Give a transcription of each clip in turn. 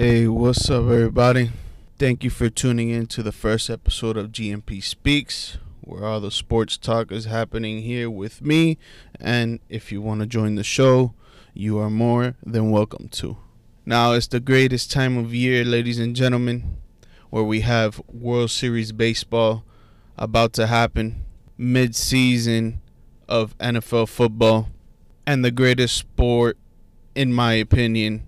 Hey, what's up, everybody? Thank you for tuning in to the first episode of GMP Speaks, where all the sports talk is happening here with me. And if you want to join the show, you are more than welcome to. Now, it's the greatest time of year, ladies and gentlemen, where we have World Series baseball about to happen, mid season of NFL football, and the greatest sport, in my opinion,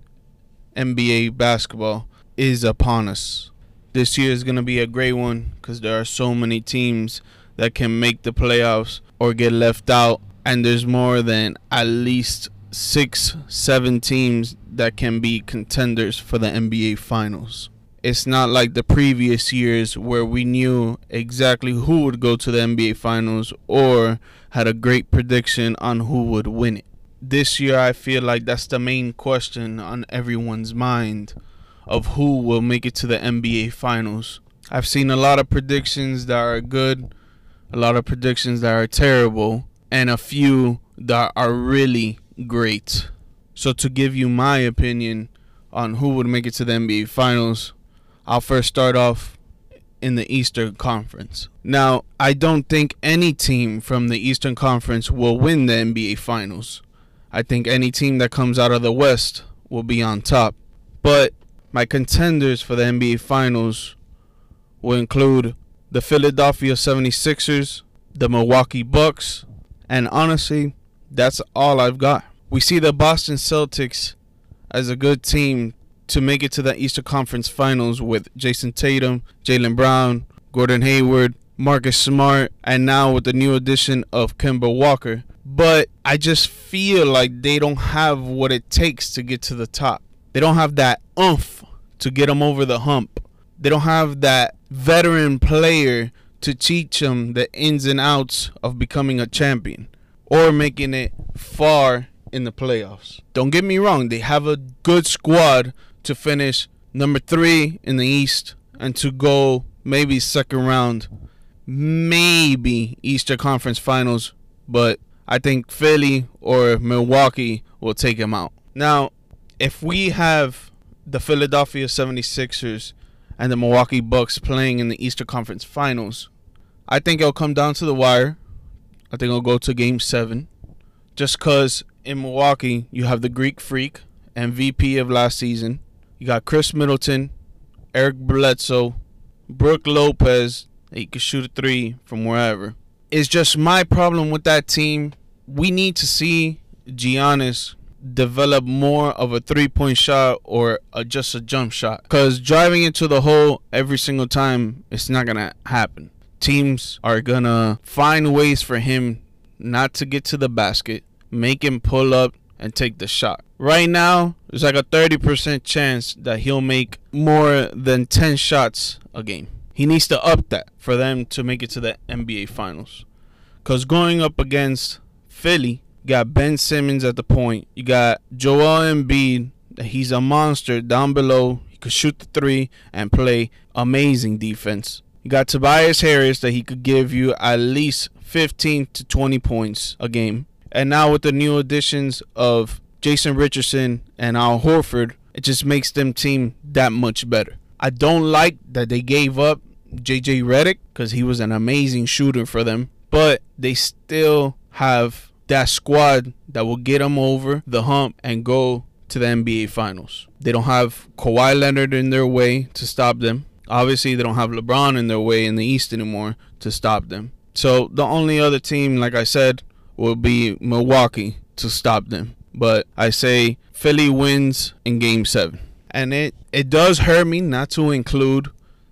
NBA basketball, is upon us. This year is going to be a great one because there are so many teams that can make the playoffs or get left out, and there's more than at least six, seven teams that can be contenders for the NBA Finals. It's not like the previous years where we knew exactly who would go to the NBA Finals or had a great prediction on who would win it. This year, I feel like that's the main question on everyone's mind of who will make it to the NBA Finals. I've seen a lot of predictions that are good, a lot of predictions that are terrible, and a few that are really great. So, to give you my opinion on who would make it to the NBA Finals, I'll first start off in the Eastern Conference. Now, I don't think any team from the Eastern Conference will win the NBA Finals. I think any team that comes out of the West will be on top. But my contenders for the NBA Finals will include the Philadelphia 76ers, the Milwaukee Bucks, and honestly, that's all I've got. We see the Boston Celtics as a good team to make it to the Eastern Conference Finals with Jayson Tatum, Jaylen Brown, Gordon Hayward, Marcus Smart, and now with the new addition of Kemba Walker. But I just feel like they don't have what it takes to get to the top. They don't have that oomph to get them over the hump. They don't have that veteran player to teach them the ins and outs of becoming a champion or making it far in the playoffs. Don't get me wrong, they have a good squad to finish number three in the East and to go maybe second round, maybe Eastern Conference Finals, but I think Philly or Milwaukee will take him out. Now, if we have the Philadelphia 76ers and the Milwaukee Bucks playing in the Eastern Conference Finals, I think it'll come down to the wire. I think it'll go to game seven. Just because in Milwaukee, you have the Greek Freak, MVP of last season. You got Khris Middleton, Eric Bledsoe, Brook Lopez. He could shoot a three from wherever. It's just my problem with that team. We need to see Giannis develop more of a three point shot or a, just a jump shot. Because driving into the hole every single time, it's not going to happen. Teams are going to find ways for him not to get to the basket, make him pull up and take the shot. Right now, there's like a 30% chance that he'll make more than 10 shots a game. He needs to up that for them to make it to the NBA Finals. Because going up against Philly, you got Ben Simmons at the point. You got Joel Embiid. He's a monster down below. He could shoot the three and play amazing defense. You got Tobias Harris that he could give you at least 15 to 20 points a game. And now with the new additions of Jason Richardson and Al Horford, it just makes them team that much better. I don't like that they gave up JJ Redick because he was an amazing shooter for them, but they still have that squad that will get them over the hump and go to the NBA Finals. They don't have Kawhi Leonard in their way to stop them. Obviously, they don't have LeBron in their way in the East anymore to stop them. So the only other team, like I said, will be Milwaukee to stop them. But I say Philly wins in game seven. And it, it does hurt me not to include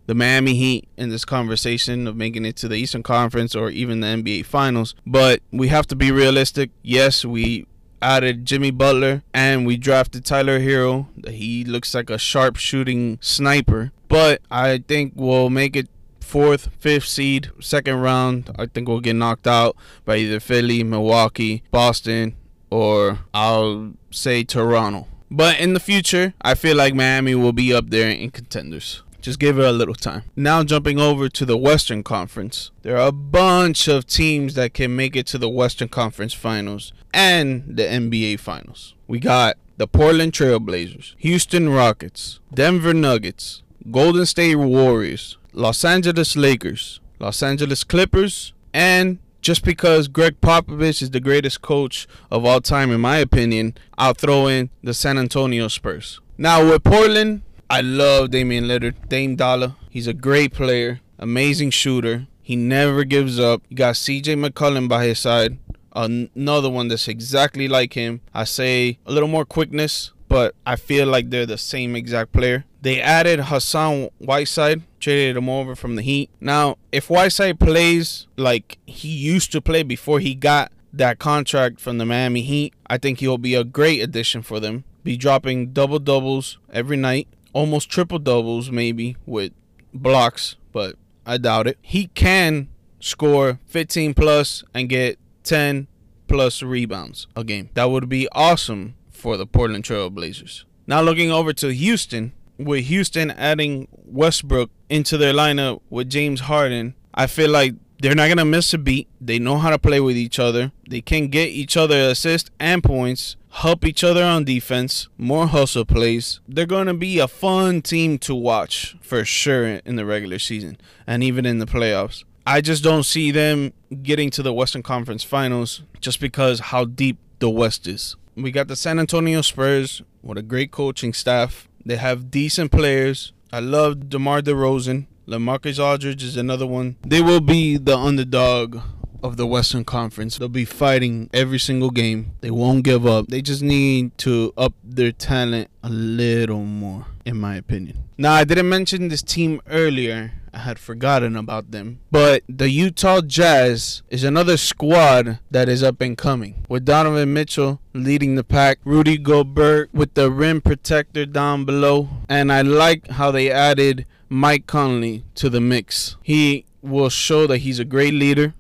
the Miami Heat in this conversation of making it to the Eastern Conference or even the NBA Finals. But we have to be realistic. Yes, we added Jimmy Butler and we drafted Tyler Herro. He looks like a sharp shooting sniper. But I think we'll make it fourth, fifth seed, second round. I think we'll get knocked out by either Philly, Milwaukee, Boston, or I'll say Toronto. But in the future, I feel like Miami will be up there in contenders. Just give it a little time. Now, jumping over to the Western Conference, there are a bunch of teams that can make it to the Western Conference Finals and the NBA Finals. We got the Portland Trailblazers, Houston Rockets, Denver Nuggets, Golden State Warriors, Los Angeles Lakers, Los Angeles Clippers, and just because Gregg Popovich is the greatest coach of all time, in my opinion, I'll throw in the San Antonio Spurs. Now, with Portland, I love Damian Lillard, Dame Dollar. He's a great player, amazing shooter. He never gives up. You got CJ McCollum by his side, another one that's exactly like him. I say a little more quickness, but I feel like they're the same exact player. They added Hassan Whiteside, traded him over from the Heat. Now, if Whiteside plays like he used to play before he got that contract from the Miami Heat, I think he'll be a great addition for them. Be dropping double doubles every night, almost triple doubles maybe with blocks, but I doubt it. He can score 15 plus and get 10 plus rebounds a game. That would be awesome for the Portland Trail Blazers. Now looking over to Houston, with Houston adding Westbrook into their lineup with James Harden, I feel like they're not gonna miss a beat. They know how to play with each other. They can get each other assists and points, help each other on defense, more hustle plays. They're gonna be a fun team to watch for sure in the regular season and even in the playoffs. I just don't see them getting to the Western Conference Finals just because how deep the West is. We got the San Antonio Spurs with a great coaching staff. They have decent players. I love DeMar DeRozan. LaMarcus Aldridge is another one. They will be the underdog of the Western Conference. They'll be fighting every single game. They won't give up. They just need to up their talent a little more, in my opinion. Now, I didn't mention this team earlier. I had forgotten about them. But the Utah Jazz is another squad that is up and coming. With Donovan Mitchell leading the pack, Rudy Gobert with the rim protector down below. And I like how they added Mike Conley to the mix. He will show that he's a great leader.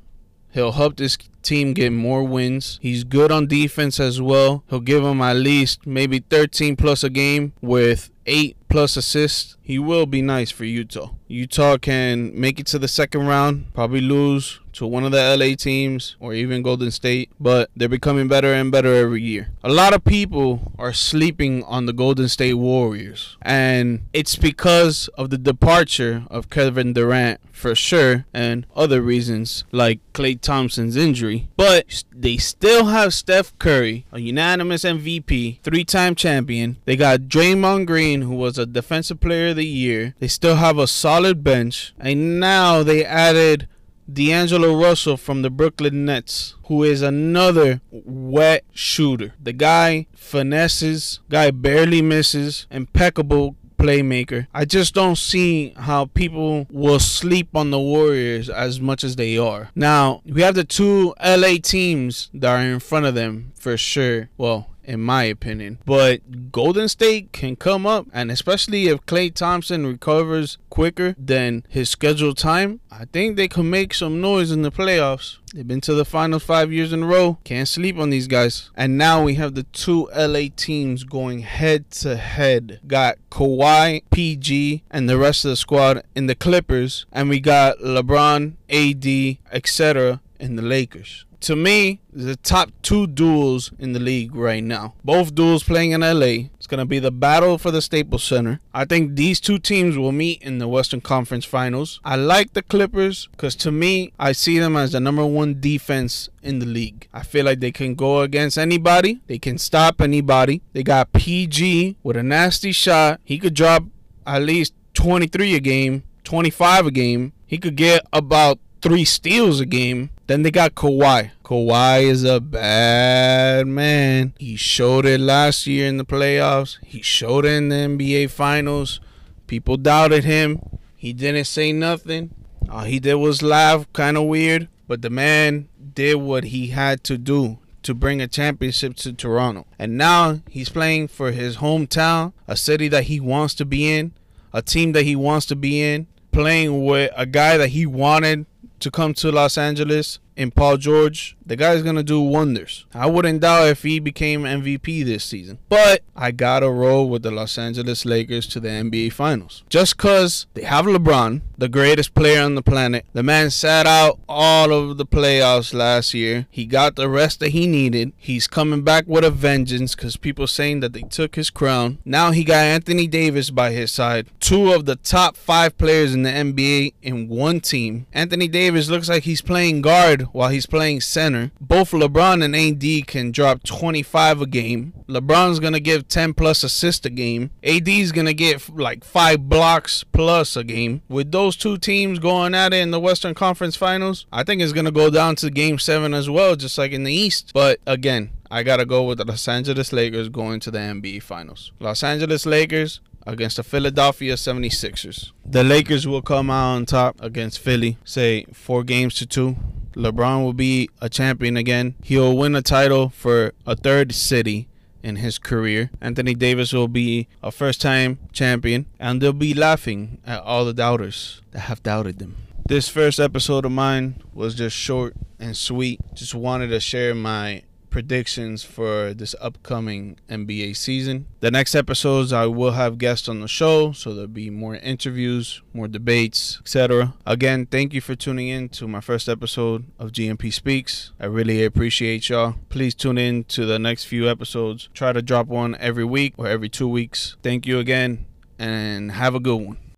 He'll help this team get more wins. He's good on defense as well. He'll give them at least maybe 13 plus a game with 8 plus assists. He will be nice for Utah. Utah can make it to the second round, probably lose to one of the LA teams or even Golden State, but they're becoming better and better every year. A lot of people are sleeping on the Golden State Warriors, and it's because of the departure of Kevin Durant for sure, and other reasons like Klay Thompson's injury. But they still have Steph Curry, a unanimous MVP, three time champion. They got Draymond Green, who was a Defensive Player of the Year. They still have a solid bench, and now they added D'Angelo Russell from the Brooklyn Nets, who is another wet shooter. The guy finesses, guy barely misses, impeccable playmaker. I just don't see how people will sleep on the Warriors as much as they are. Now, we have the two LA teams that are in front of them for sure. Well, in my opinion. But Golden State can come up, and especially if Klay Thompson recovers quicker than his scheduled time, I think they can make some noise in the playoffs. They've been to the finals five years in a row. Can't sleep on these guys. And now we have the two LA teams going head to head. Got Kawhi, PG, and the rest of the squad in the Clippers. And we got LeBron, AD, etc. in the Lakers to me, the top two duels in the league right now. Both duels playing in LA. It's going to be the battle for the Staples Center. I think these two teams will meet in the Western Conference Finals. I like the Clippers because to me, I see them as the number one defense in the league. I feel like they can go against anybody, they can stop anybody. They got PG with a nasty shot. He could drop at least 23 a game, 25 a game. He could get about three steals a game. Then they got Kawhi. Kawhi is a bad man. He showed it last year in the playoffs. He showed it in the NBA Finals. People doubted him. He didn't say nothing. All he did was laugh, kind of weird. But the man did what he had to do to bring a championship to Toronto. And now he's playing for his hometown, a city that he wants to be in, a team that he wants to be in, playing with a guy that he wanted to come to Los Angeles in Paul George, the guy's gonna do wonders. I wouldn't doubt if he became MVP this season. But I gotta roll with the Los Angeles Lakers to the NBA Finals. Just cause they have LeBron, the greatest player on the planet. The man sat out all of the playoffs last year. He got the rest that he needed. He's coming back with a vengeance because people saying that they took his crown. Now he got Anthony Davis by his side. Two of the top five players in the NBA in one team. Anthony Davis looks like he's playing guard while he's playing center. Both LeBron and AD can drop 25 a game. LeBron's gonna give 10 plus assists a game. AD's gonna get like five blocks plus a game. With those two teams going at it in the Western Conference Finals, I think it's gonna go down to Game Seven as well, just like in the East. But again, I gotta go with the Los Angeles Lakers going to the NBA Finals. Los Angeles Lakers against the Philadelphia 76ers. The Lakers will come out on top against Philly, say four games to two. LeBron will be a champion again. He'll win a title for a third city in his career. Anthony Davis will be a first time champion, and they'll be laughing at all the doubters that have doubted them. This first episode of mine was just short and sweet. Just wanted to share my predictions for this upcoming NBA season. The next episodes I will have guests on the show, so there'll be more interviews, more debates, etc. Again, thank you for tuning in to my first episode of GMP Speaks. I really appreciate y'all. Please tune in to the next few episodes. Try to drop one every week or every 2 weeks. Thank you again and have a good one.